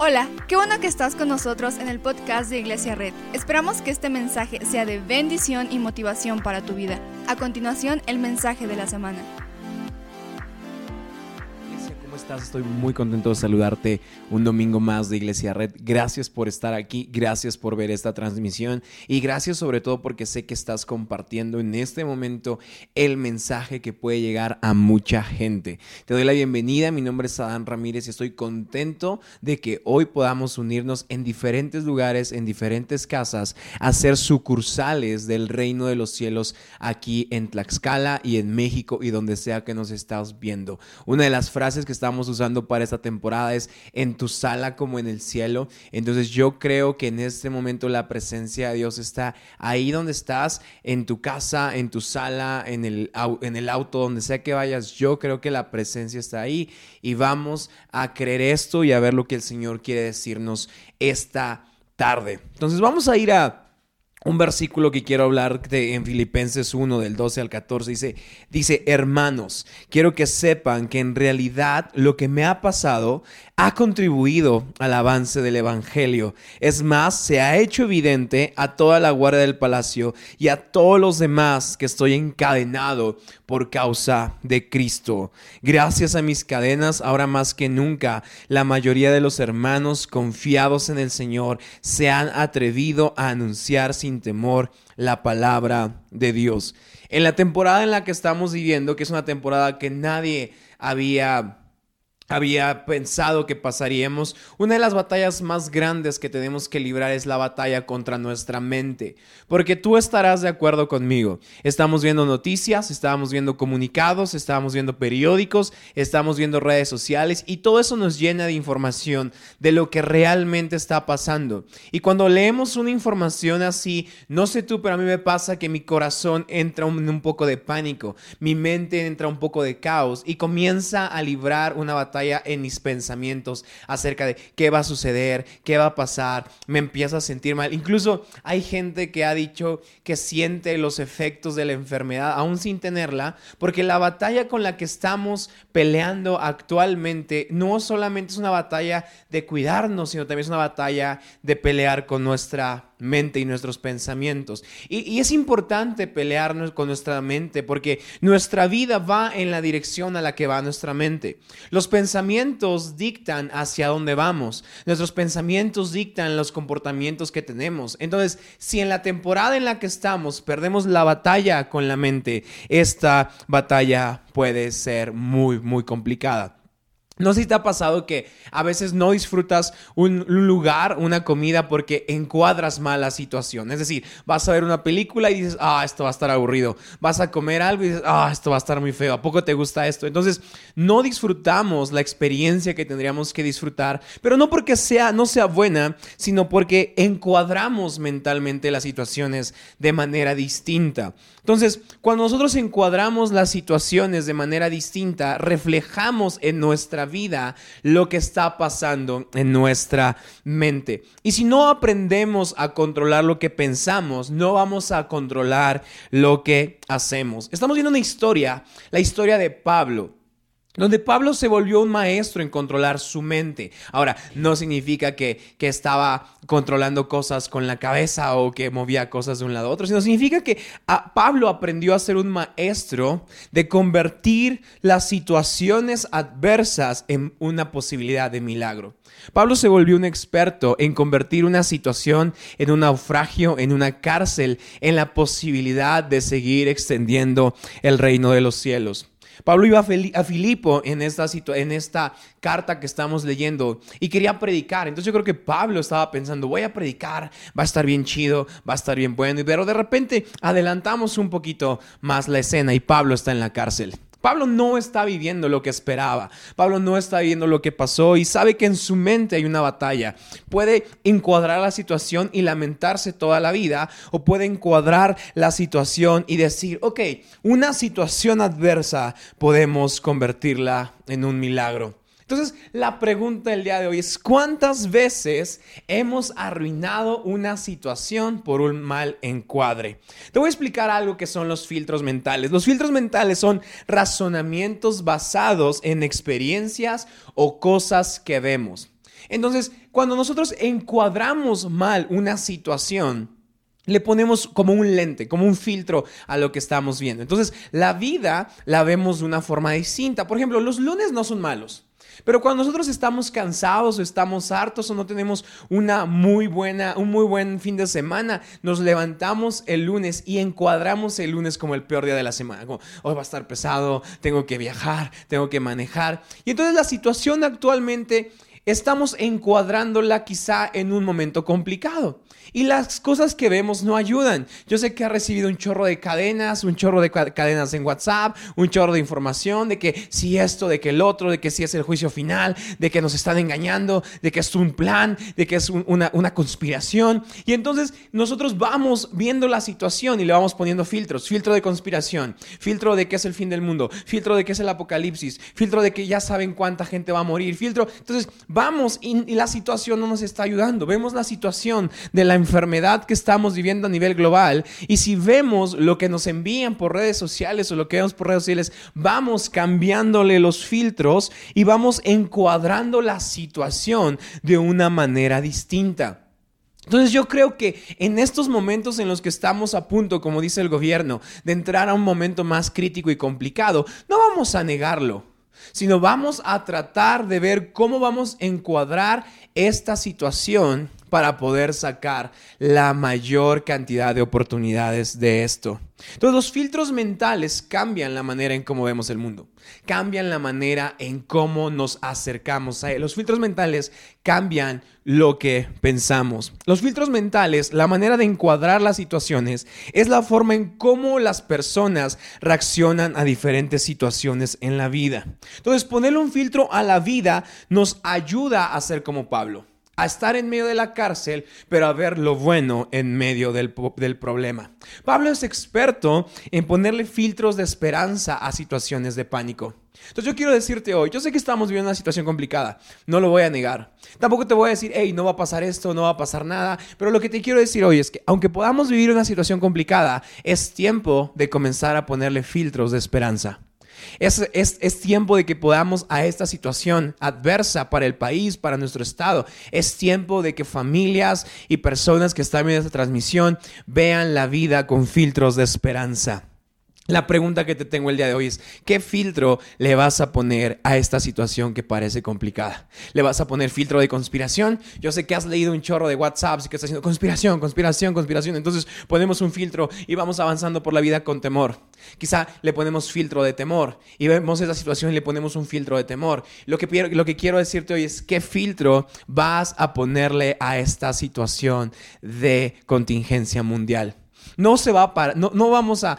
Hola, qué bueno que estás con nosotros en el podcast de Iglesia Red. Esperamos que este mensaje sea de bendición y motivación para tu vida. A continuación, el mensaje de la semana Estoy muy contento de saludarte un domingo más de Iglesia Red. Gracias por estar aquí, gracias por ver esta transmisión y gracias sobre todo porque sé que estás compartiendo en este momento el mensaje que puede llegar a mucha gente. Te doy la bienvenida, mi nombre es Adán Ramírez y estoy contento de que hoy podamos unirnos en diferentes lugares, en diferentes casas, a ser sucursales del reino de los cielos aquí en Tlaxcala y en México y donde sea que nos estás viendo. Una de las frases que está usando para esta temporada es en tu sala como en el cielo. Entonces yo creo que en este momento la presencia de Dios está ahí donde estás, en tu casa, en tu sala, en el, en el auto, donde sea que vayas. Yo creo que la presencia está ahí y vamos a creer esto y a ver lo que el Señor quiere decirnos esta tarde. Entonces vamos a ir a un versículo que quiero hablar de, en Filipenses 1 del 12 al 14 dice, dice, hermanos, quiero que sepan que en realidad lo que me ha pasado ha contribuido al avance del Evangelio. Es más, se ha hecho evidente a toda la guardia del palacio y a todos los demás que estoy encadenado por causa de Cristo. Gracias a mis cadenas, ahora más que nunca, la mayoría de los hermanos confiados en el Señor se han atrevido a anunciar sin temor la palabra de Dios. En la temporada en la que estamos viviendo, que es una temporada que nadie había había pensado que pasaríamos. Una de las batallas más grandes que tenemos que librar es la batalla contra nuestra mente. Porque tú estarás de acuerdo conmigo. Estamos viendo noticias, estamos viendo comunicados, estamos viendo periódicos, estamos viendo redes sociales y todo eso nos llena de información de lo que realmente está pasando. Y cuando leemos una información así, no sé tú, pero a mí me pasa que mi corazón entra en un poco de pánico, mi mente entra un poco de caos y comienza a librar una batalla en mis pensamientos acerca de qué va a suceder, qué va a pasar, me empiezo a sentir mal. Incluso hay gente que ha dicho que siente los efectos de la enfermedad aún sin tenerla, porque la batalla con la que estamos peleando actualmente no solamente es una batalla de cuidarnos, sino también es una batalla de pelear con nuestra mente y nuestros pensamientos. Y, es importante pelearnos con nuestra mente porque nuestra vida va en la dirección a la que va nuestra mente. Los pensamientos dictan hacia dónde vamos. Nuestros pensamientos dictan los comportamientos que tenemos. Entonces, si en la temporada en la que estamos perdemos la batalla con la mente, esta batalla puede ser muy, muy complicada. No sé si te ha pasado que a veces no disfrutas un lugar, una comida, porque encuadras mal la situación. Es decir, vas a ver una película y dices, ah, esto va a estar aburrido. Vas a comer algo y dices, ah, esto va a estar muy feo. ¿A poco te gusta esto? Entonces, no disfrutamos la experiencia que tendríamos que disfrutar, pero no porque sea, no sea buena, sino porque encuadramos mentalmente las situaciones de manera distinta. Entonces, cuando nosotros encuadramos las situaciones de manera distinta, reflejamos en nuestra vida lo que está pasando en nuestra mente. Y si no aprendemos a controlar lo que pensamos, no vamos a controlar lo que hacemos. Estamos viendo una historia, la historia de Pablo donde Pablo se volvió un maestro en controlar su mente. Ahora, no significa que, que, estaba controlando cosas con la cabeza o que movía cosas de un lado a otro, sino significa que Pablo aprendió a ser un maestro de convertir las situaciones adversas en una posibilidad de milagro. Pablo se volvió un experto en convertir una situación en un naufragio, en una cárcel, en la posibilidad de seguir extendiendo el reino de los cielos. Pablo iba a Filipo en esta, carta que estamos leyendo y quería predicar. Entonces yo creo que Pablo estaba pensando, voy a predicar, va a estar bien chido, va a estar bien bueno. Pero de repente adelantamos un poquito más la escena y Pablo está en la cárcel. Pablo no está viviendo lo que esperaba. Pablo no está viviendo lo que pasó y sabe que en su mente hay una batalla. Puede encuadrar la situación y lamentarse toda la vida o puede encuadrar la situación y decir, ok, una situación adversa podemos convertirla en un milagro. Entonces, la pregunta del día de hoy es, ¿cuántas veces hemos arruinado una situación por un mal encuadre? Te voy a explicar algo que son los filtros mentales. Los filtros mentales son razonamientos basados en experiencias o cosas que vemos. Entonces, cuando nosotros encuadramos mal una situación, le ponemos como un lente, como un filtro a lo que estamos viendo. Entonces, la vida la vemos de una forma distinta. Por ejemplo, los lunes no son malos. Pero cuando nosotros estamos cansados o estamos hartos o no tenemos una muy buena, un muy buen fin de semana, nos levantamos el lunes y encuadramos el lunes como el peor día de la semana. Como, hoy va a estar pesado, tengo que viajar, tengo que manejar. Y entonces la situación actualmente estamos encuadrándola quizá en un momento complicado. Y las cosas que vemos no ayudan. Yo sé que ha recibido un chorro de cadenas, un chorro de cadenas en WhatsApp, un chorro de información de que si esto, de que el otro, de que si es el juicio final, de que nos están engañando, de que es un plan, de que es una, una conspiración. Y entonces nosotros vamos viendo la situación y le vamos poniendo filtros. Filtro de conspiración, filtro de que es el fin del mundo, filtro de que es el apocalipsis, filtro de que ya saben cuánta gente va a morir, filtro. Entonces vamos y, la situación no nos está ayudando. Vemos la situación de la enfermedad que estamos viviendo a nivel global y si vemos lo que nos envían por redes sociales o lo que vemos por redes sociales, vamos cambiándole los filtros y vamos encuadrando la situación de una manera distinta. Entonces yo creo que en estos momentos en los que estamos a punto, como dice el gobierno, de entrar a un momento más crítico y complicado, no vamos a negarlo, sino vamos a tratar de ver cómo vamos a encuadrar esta situación para poder sacar la mayor cantidad de oportunidades de esto. Entonces los filtros mentales cambian la manera en cómo vemos el mundo, cambian la manera en cómo nos acercamos a él. Los filtros mentales cambian lo que pensamos. Los filtros mentales, la manera de encuadrar las situaciones, es la forma en cómo las personas reaccionan a diferentes situaciones en la vida. Entonces ponerle un filtro a la vida nos ayuda a ser como Pablo a estar en medio de la cárcel, pero a ver lo bueno en medio del, del, problema. Pablo es experto en ponerle filtros de esperanza a situaciones de pánico. Entonces yo quiero decirte hoy, yo sé que estamos viviendo una situación complicada, no lo voy a negar. Tampoco te voy a decir, hey, no va a pasar esto, no va a pasar nada, pero lo que te quiero decir hoy es que aunque podamos vivir una situación complicada, es tiempo de comenzar a ponerle filtros de esperanza. Es, es, tiempo de que podamos a esta situación adversa para el país, para nuestro estado. Es tiempo de que familias y personas que están viendo esta transmisión vean la vida con filtros de esperanza. La pregunta que te tengo el día de hoy es, ¿qué filtro le vas a poner a esta situación que parece complicada? ¿Le vas a poner filtro de conspiración? Yo sé que has leído un chorro de WhatsApp y que estás haciendo conspiración, conspiración, conspiración. Entonces ponemos un filtro y vamos avanzando por la vida con temor. Quizá le ponemos filtro de temor y vemos esa situación y le ponemos un filtro de temor. Lo que, lo que quiero decirte hoy es, ¿qué filtro vas a ponerle a esta situación de contingencia mundial? No se va a no, no, vamos a,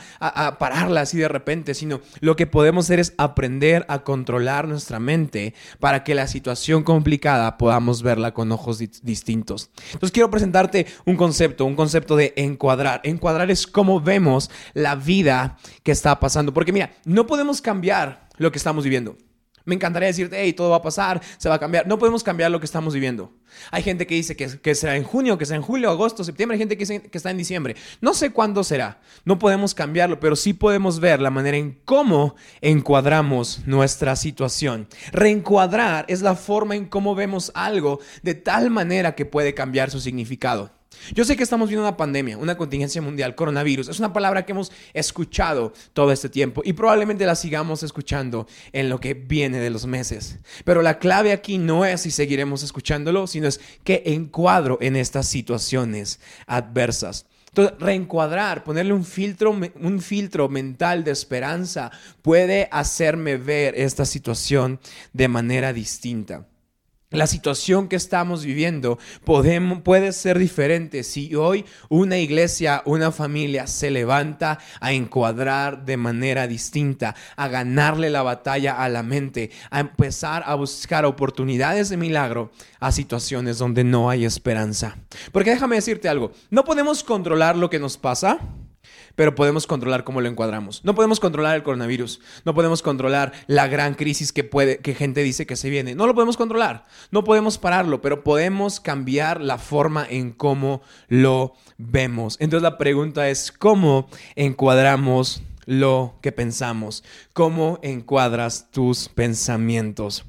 pararla así de repente, sino lo que podemos hacer es aprender a controlar nuestra mente para que la situación complicada podamos verla con ojos distintos. Entonces quiero presentarte un concepto, un concepto de encuadrar. Encuadrar es cómo vemos la vida que está pasando. Porque mira, no podemos cambiar lo que estamos viviendo. Me encantaría decirte, hey, todo va a pasar, se va a cambiar. No podemos cambiar lo que estamos viviendo. Hay gente que dice que, será en junio, que será en julio, agosto, septiembre. Hay gente que dice que está en diciembre. No sé cuándo será. No podemos cambiarlo, pero sí podemos ver la manera en cómo encuadramos nuestra situación. Reencuadrar es la forma en cómo vemos algo de tal manera que puede cambiar su significado. Yo sé que estamos viendo una pandemia, una contingencia mundial, coronavirus. Es una palabra que hemos escuchado todo este tiempo y probablemente la sigamos escuchando en lo que viene de los meses. Pero la clave aquí no es si seguiremos escuchándolo, sino es qué encuadro en estas situaciones adversas. Entonces, reencuadrar, ponerle un filtro, un filtro mental de esperanza puede hacerme ver esta situación de manera distinta. La situación que estamos viviendo puede ser diferente si hoy una iglesia, una familia se levanta a encuadrar de manera distinta, a ganarle la batalla a la mente, a empezar a buscar oportunidades de milagro a situaciones donde no hay esperanza. Porque déjame decirte algo, no podemos controlar lo que nos pasa pero podemos controlar cómo lo encuadramos. No podemos controlar el coronavirus, no podemos controlar la gran crisis que puede que gente dice que se viene. No lo podemos controlar, no podemos pararlo, pero podemos cambiar la forma en cómo lo vemos. Entonces la pregunta es cómo encuadramos lo que pensamos, cómo encuadras tus pensamientos.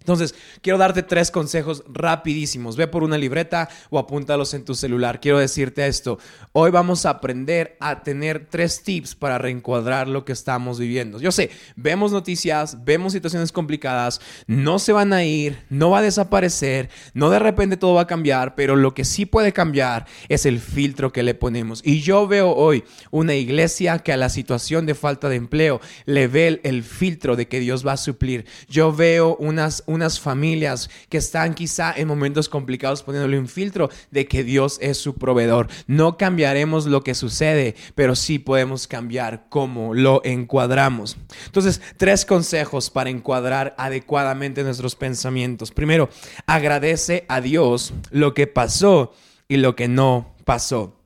Entonces, quiero darte tres consejos rapidísimos. Ve por una libreta o apúntalos en tu celular. Quiero decirte esto. Hoy vamos a aprender a tener tres tips para reencuadrar lo que estamos viviendo. Yo sé, vemos noticias, vemos situaciones complicadas, no se van a ir, no va a desaparecer, no de repente todo va a cambiar, pero lo que sí puede cambiar es el filtro que le ponemos. Y yo veo hoy una iglesia que a la situación de falta de empleo le ve el, filtro de que Dios va a suplir. Yo veo unas unas familias que están quizá en momentos complicados poniéndole un filtro de que Dios es su proveedor. No cambiaremos lo que sucede, pero sí podemos cambiar cómo lo encuadramos. Entonces, tres consejos para encuadrar adecuadamente nuestros pensamientos. Primero, agradece a Dios lo que pasó y lo que no pasó.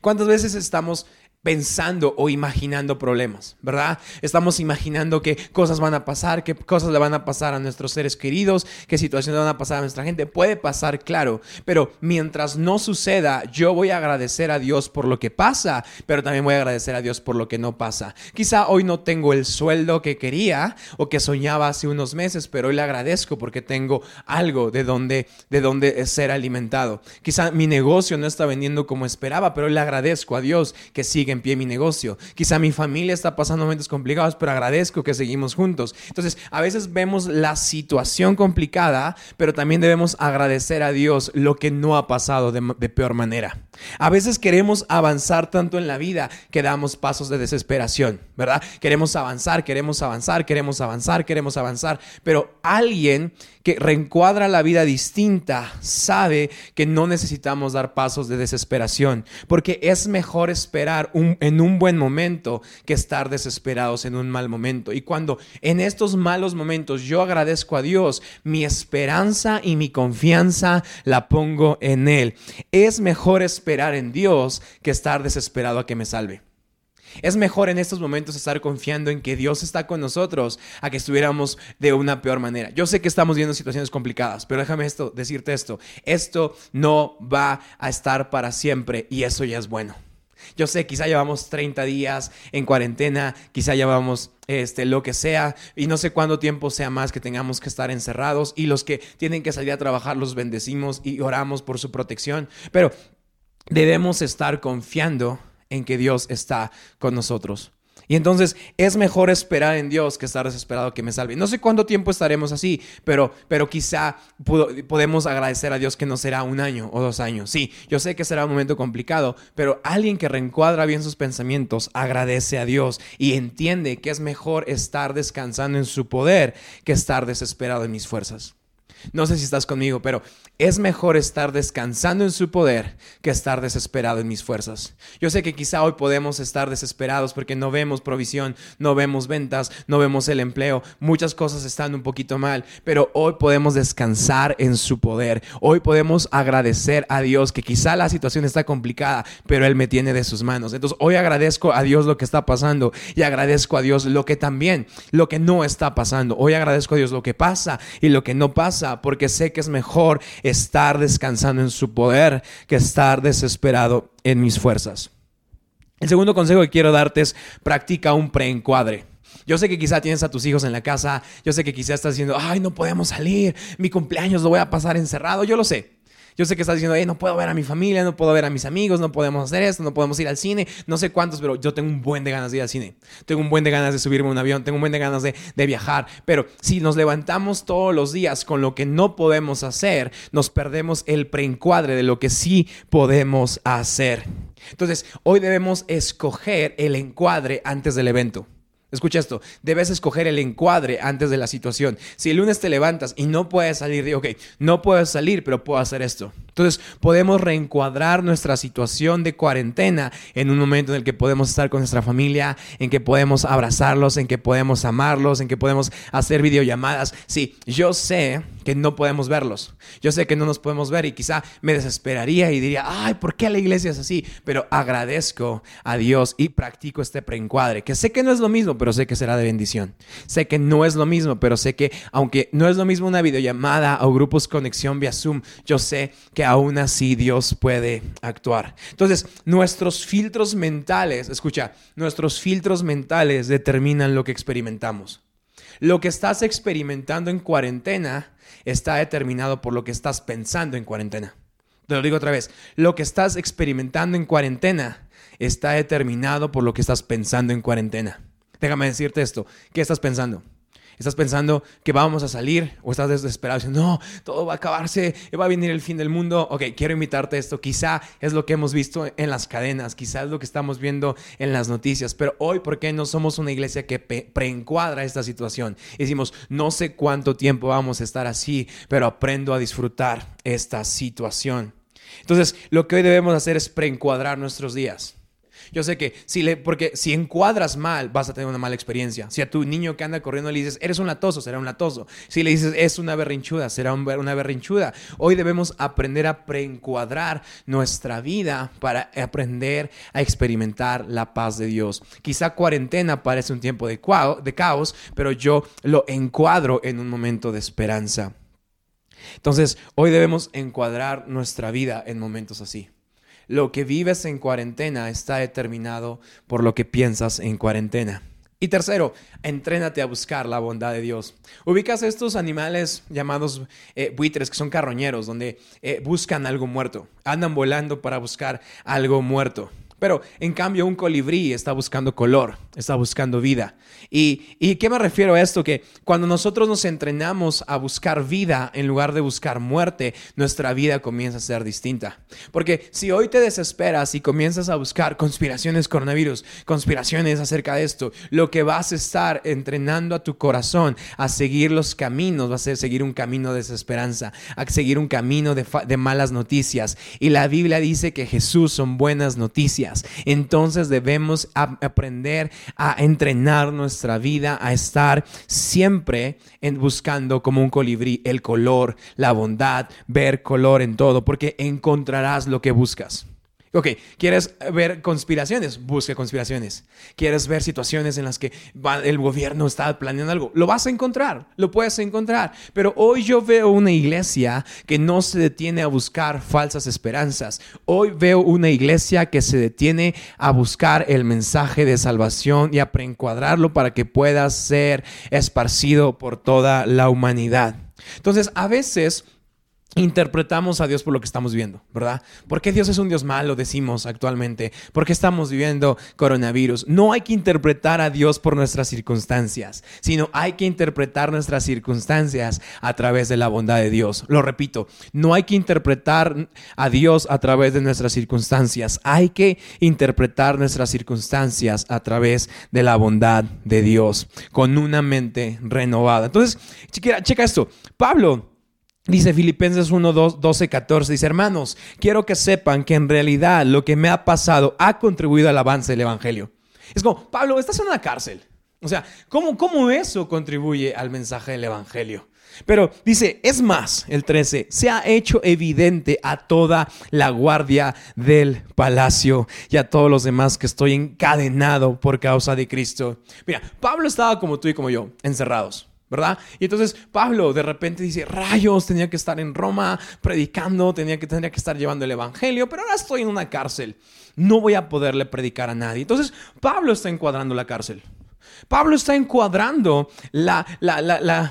¿Cuántas veces estamos pensando o imaginando problemas, ¿verdad? Estamos imaginando que cosas van a pasar, qué cosas le van a pasar a nuestros seres queridos, qué situaciones van a pasar a nuestra gente. Puede pasar, claro, pero mientras no suceda, yo voy a agradecer a Dios por lo que pasa, pero también voy a agradecer a Dios por lo que no pasa. Quizá hoy no tengo el sueldo que quería o que soñaba hace unos meses, pero hoy le agradezco porque tengo algo de donde, de donde ser alimentado. Quizá mi negocio no está vendiendo como esperaba, pero hoy le agradezco a Dios que sigue en pie mi negocio. Quizá mi familia está pasando momentos complicados, pero agradezco que seguimos juntos. Entonces, a veces vemos la situación complicada, pero también debemos agradecer a Dios lo que no ha pasado de, de peor manera. A veces queremos avanzar tanto en la vida que damos pasos de desesperación, ¿verdad? Queremos avanzar, queremos avanzar, queremos avanzar, queremos avanzar, pero alguien que reencuadra la vida distinta sabe que no necesitamos dar pasos de desesperación, porque es mejor esperar en un buen momento que estar desesperados en un mal momento. Y cuando en estos malos momentos yo agradezco a Dios, mi esperanza y mi confianza la pongo en Él. Es mejor esperar en Dios que estar desesperado a que me salve. Es mejor en estos momentos estar confiando en que Dios está con nosotros a que estuviéramos de una peor manera. Yo sé que estamos viendo situaciones complicadas, pero déjame esto, decirte esto. Esto no va a estar para siempre y eso ya es bueno. Yo sé, quizá llevamos 30 días en cuarentena, quizá llevamos este, lo que sea, y no sé cuánto tiempo sea más que tengamos que estar encerrados, y los que tienen que salir a trabajar los bendecimos y oramos por su protección, pero debemos estar confiando en que Dios está con nosotros. Y entonces es mejor esperar en Dios que estar desesperado que me salve. No sé cuánto tiempo estaremos así, pero, pero quizá podemos agradecer a Dios que no será un año o dos años. Sí, yo sé que será un momento complicado, pero alguien que reencuadra bien sus pensamientos agradece a Dios y entiende que es mejor estar descansando en su poder que estar desesperado en mis fuerzas. No sé si estás conmigo, pero es mejor estar descansando en su poder que estar desesperado en mis fuerzas. Yo sé que quizá hoy podemos estar desesperados porque no vemos provisión, no vemos ventas, no vemos el empleo, muchas cosas están un poquito mal, pero hoy podemos descansar en su poder. Hoy podemos agradecer a Dios que quizá la situación está complicada, pero Él me tiene de sus manos. Entonces hoy agradezco a Dios lo que está pasando y agradezco a Dios lo que también, lo que no está pasando. Hoy agradezco a Dios lo que pasa y lo que no pasa porque sé que es mejor estar descansando en su poder que estar desesperado en mis fuerzas. El segundo consejo que quiero darte es practica un preencuadre. Yo sé que quizá tienes a tus hijos en la casa, yo sé que quizá estás diciendo, ay, no podemos salir, mi cumpleaños lo voy a pasar encerrado, yo lo sé. Yo sé que estás diciendo, no puedo ver a mi familia, no puedo ver a mis amigos, no podemos hacer esto, no podemos ir al cine, no sé cuántos, pero yo tengo un buen de ganas de ir al cine. Tengo un buen de ganas de subirme un avión, tengo un buen de ganas de, de viajar. Pero si nos levantamos todos los días con lo que no podemos hacer, nos perdemos el preencuadre de lo que sí podemos hacer. Entonces, hoy debemos escoger el encuadre antes del evento. Escucha esto, debes escoger el encuadre antes de la situación. Si el lunes te levantas y no puedes salir, de, ok, no puedes salir, pero puedo hacer esto. Entonces podemos reencuadrar nuestra situación de cuarentena en un momento en el que podemos estar con nuestra familia, en que podemos abrazarlos, en que podemos amarlos, en que podemos hacer videollamadas. Sí, yo sé que no podemos verlos. Yo sé que no nos podemos ver y quizá me desesperaría y diría, ay, ¿por qué la iglesia es así? Pero agradezco a Dios y practico este preencuadre, que sé que no es lo mismo, pero sé que será de bendición. Sé que no es lo mismo, pero sé que aunque no es lo mismo una videollamada o grupos conexión vía Zoom, yo sé que aún así Dios puede actuar. Entonces, nuestros filtros mentales, escucha, nuestros filtros mentales determinan lo que experimentamos. lo que estás experimentando en cuarentena está determinado por lo que estás pensando en cuarentena. Te lo digo otra vez, lo que estás experimentando en cuarentena está determinado por lo que estás pensando en cuarentena. Déjame decirte esto, ¿qué estás pensando? ¿Estás pensando que vamos a salir o estás desesperado diciendo, no, todo va a acabarse, va a venir el fin del mundo? Ok, quiero invitarte a esto. Quizá es lo que hemos visto en las cadenas, quizá es lo que estamos viendo en las noticias, pero hoy, ¿por qué no somos una iglesia que preencuadra esta situación? Decimos, no sé cuánto tiempo vamos a estar así, pero aprendo a disfrutar esta situación. Entonces, lo que hoy debemos hacer es preencuadrar nuestros días. Yo sé que si le, porque si encuadras mal, vas a tener una mala experiencia. Si a tu niño que anda corriendo le dices, eres un latoso, será un latoso. Si le dices, es una berrinchuda, será una berrinchuda. Hoy debemos aprender a preencuadrar nuestra vida para aprender a experimentar la paz de Dios. Quizá cuarentena parece un tiempo de, de caos, pero yo lo encuadro en un momento de esperanza. Entonces, hoy debemos encuadrar nuestra vida en momentos así. Lo que vives en cuarentena está determinado por lo que piensas en cuarentena. Y tercero, entrénate a buscar la bondad de Dios. Ubicas estos animales llamados eh, buitres, que son carroñeros, donde eh, buscan algo muerto, andan volando para buscar algo muerto. Pero en cambio un colibrí está buscando color, está buscando vida. ¿Y, ¿Y qué me refiero a esto? Que cuando nosotros nos entrenamos a buscar vida en lugar de buscar muerte, nuestra vida comienza a ser distinta. Porque si hoy te desesperas y comienzas a buscar conspiraciones coronavirus, conspiraciones acerca de esto, lo que vas a estar entrenando a tu corazón a seguir los caminos, va a ser seguir un camino de desesperanza, a seguir un camino de, de malas noticias. Y la Biblia dice que Jesús son buenas noticias. Entonces debemos aprender a entrenar nuestra vida a estar siempre en buscando como un colibrí el color, la bondad, ver color en todo, porque encontrarás lo que buscas. Ok, ¿quieres ver conspiraciones? Busca conspiraciones. ¿Quieres ver situaciones en las que el gobierno está planeando algo? Lo vas a encontrar, lo puedes encontrar. Pero hoy yo veo una iglesia que no se detiene a buscar falsas esperanzas. Hoy veo una iglesia que se detiene a buscar el mensaje de salvación y a preencuadrarlo para que pueda ser esparcido por toda la humanidad. Entonces, a veces interpretamos a Dios por lo que estamos viendo, ¿verdad? ¿Por qué Dios es un Dios malo, decimos actualmente? ¿Por qué estamos viviendo coronavirus? No hay que interpretar a Dios por nuestras circunstancias, sino hay que interpretar nuestras circunstancias a través de la bondad de Dios. Lo repito, no hay que interpretar a Dios a través de nuestras circunstancias, hay que interpretar nuestras circunstancias a través de la bondad de Dios, con una mente renovada. Entonces, checa esto, Pablo Dice Filipenses 1, 12, 14, dice, hermanos, quiero que sepan que en realidad lo que me ha pasado ha contribuido al avance del Evangelio. Es como, Pablo, estás en una cárcel. O sea, ¿cómo, cómo eso contribuye al mensaje del Evangelio? Pero dice, es más, el 13, se ha hecho evidente a toda la guardia del palacio y a todos los demás que estoy encadenado por causa de Cristo. Mira, Pablo estaba como tú y como yo, encerrados. ¿Verdad? Y entonces Pablo de repente dice, rayos, tenía que estar en Roma predicando, tenía que, tenía que estar llevando el Evangelio, pero ahora estoy en una cárcel, no voy a poderle predicar a nadie. Entonces Pablo está encuadrando la cárcel. Pablo está encuadrando la,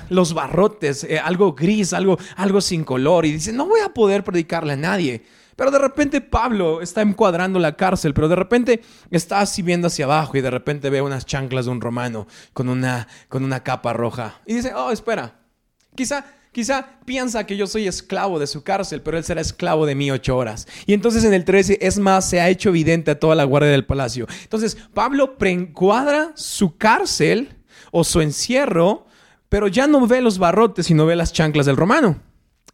los barrotes, eh, algo gris, algo, algo sin color, y dice, no voy a poder predicarle a nadie. Pero de repente Pablo está encuadrando la cárcel, pero de repente está así viendo hacia abajo y de repente ve unas chanclas de un romano con una, con una capa roja. Y dice, oh, espera, quizá, quizá piensa que yo soy esclavo de su cárcel, pero él será esclavo de mí ocho horas. Y entonces en el 13, es más, se ha hecho evidente a toda la guardia del palacio. Entonces Pablo preencuadra su cárcel o su encierro, pero ya no ve los barrotes, sino ve las chanclas del romano.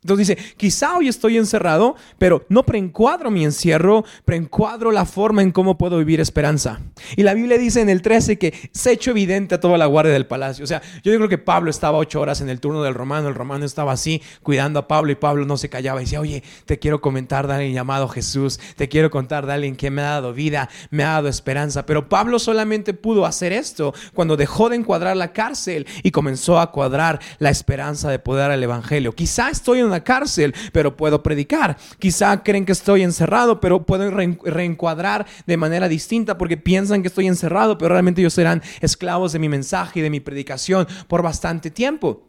Entonces dice, quizá hoy estoy encerrado, pero no preencuadro mi encierro, preencuadro la forma en cómo puedo vivir esperanza. Y la Biblia dice en el 13 que se ha hecho evidente a toda la guardia del palacio. O sea, yo creo que Pablo estaba ocho horas en el turno del romano, el romano estaba así cuidando a Pablo y Pablo no se callaba y decía, oye, te quiero comentar de alguien llamado Jesús, te quiero contar de alguien que me ha dado vida, me ha dado esperanza. Pero Pablo solamente pudo hacer esto cuando dejó de encuadrar la cárcel y comenzó a cuadrar la esperanza de poder al Evangelio. Quizá estoy en una una cárcel, pero puedo predicar. Quizá creen que estoy encerrado, pero puedo reencuadrar de manera distinta porque piensan que estoy encerrado, pero realmente ellos serán esclavos de mi mensaje y de mi predicación por bastante tiempo.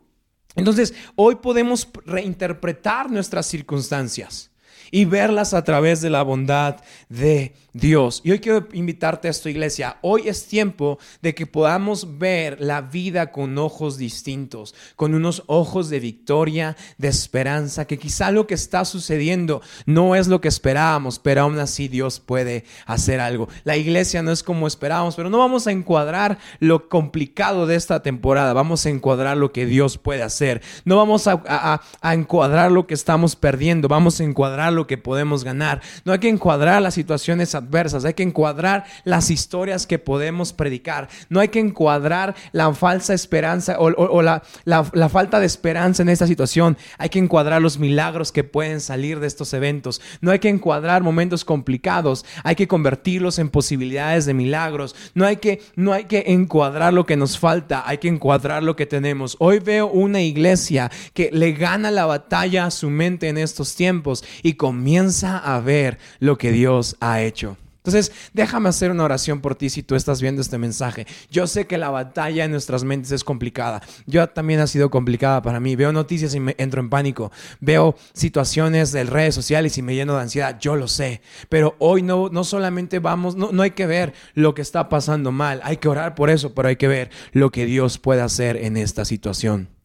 Entonces, hoy podemos reinterpretar nuestras circunstancias y verlas a través de la bondad de Dios. Y hoy quiero invitarte a esta iglesia. Hoy es tiempo de que podamos ver la vida con ojos distintos, con unos ojos de victoria, de esperanza, que quizá lo que está sucediendo no es lo que esperábamos, pero aún así Dios puede hacer algo. La iglesia no es como esperábamos, pero no vamos a encuadrar lo complicado de esta temporada, vamos a encuadrar lo que Dios puede hacer. No vamos a, encuadrar lo que estamos perdiendo, vamos a encuadrar lo que podemos ganar. No hay que encuadrar las situaciones hay que encuadrar las historias que podemos predicar. No hay que encuadrar la falsa esperanza o, la, la falta de esperanza en esta situación. Hay que encuadrar los milagros que pueden salir de estos eventos. No hay que encuadrar momentos complicados, hay que convertirlos en posibilidades de milagros. No hay que, no hay que encuadrar lo que nos falta, hay que encuadrar lo que tenemos. Hoy veo una iglesia que le gana la batalla a su mente en estos tiempos y comienza a ver lo que Dios ha hecho. Entonces, déjame hacer una oración por ti si tú estás viendo este mensaje. Yo sé que la batalla en nuestras mentes es complicada. Yo también ha sido complicada para mí. Veo noticias y me entro en pánico. Veo situaciones de redes sociales y me lleno de ansiedad. Yo lo sé. Pero hoy no, no solamente vamos, no, no hay que ver lo que está pasando mal. Hay que orar por eso, pero hay que ver lo que Dios puede hacer en esta situación.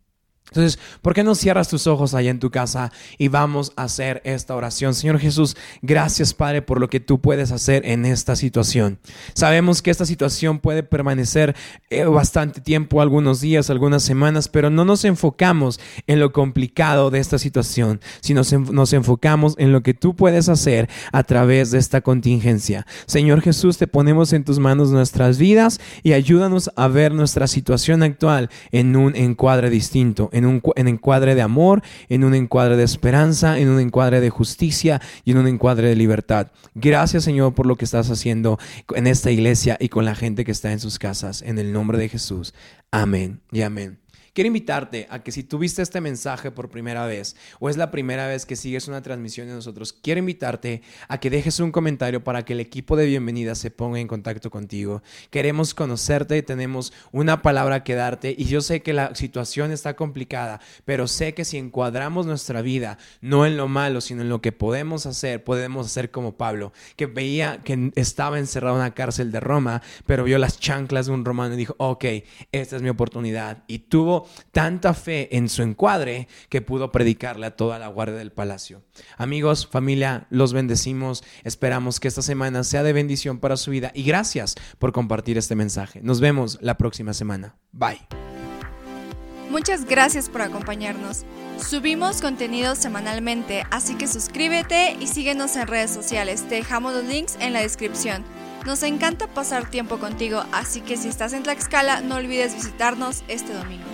Entonces, ¿por qué no cierras tus ojos allá en tu casa y vamos a hacer esta oración? Señor Jesús, gracias Padre por lo que tú puedes hacer en esta situación. Sabemos que esta situación puede permanecer eh, bastante tiempo, algunos días, algunas semanas, pero no nos enfocamos en lo complicado de esta situación, sino nos enfocamos en lo que tú puedes hacer a través de esta contingencia. Señor Jesús, te ponemos en tus manos nuestras vidas y ayúdanos a ver nuestra situación actual en un encuadre distinto, en un encuadre de amor, en un encuadre de esperanza, en un encuadre de justicia y en un encuadre de libertad. Gracias Señor por lo que estás haciendo en esta iglesia y con la gente que está en sus casas. En el nombre de Jesús. Amén y amén. Quiero invitarte a que si tuviste este mensaje por primera vez o es la primera vez que sigues una transmisión de nosotros, quiero invitarte a que dejes un comentario para que el equipo de bienvenida se ponga en contacto contigo. Queremos conocerte, tenemos una palabra que darte y yo sé que la situación está complicada, pero sé que si encuadramos nuestra vida no en lo malo, sino en lo que podemos hacer, podemos hacer como Pablo, que veía que estaba encerrado en una cárcel de Roma, pero vio las chanclas de un romano y dijo, ok, esta es mi oportunidad. Y tanta fe en su encuadre que pudo predicarle a toda la guardia del palacio. Amigos, familia, los bendecimos. Esperamos que esta semana sea de bendición para su vida y gracias por compartir este mensaje. Nos vemos la próxima semana. Bye. Muchas gracias por acompañarnos. Subimos contenido semanalmente, así que suscríbete y síguenos en redes sociales. Te dejamos los links en la descripción. Nos encanta pasar tiempo contigo, así que si estás en Tlaxcala, no olvides visitarnos este domingo.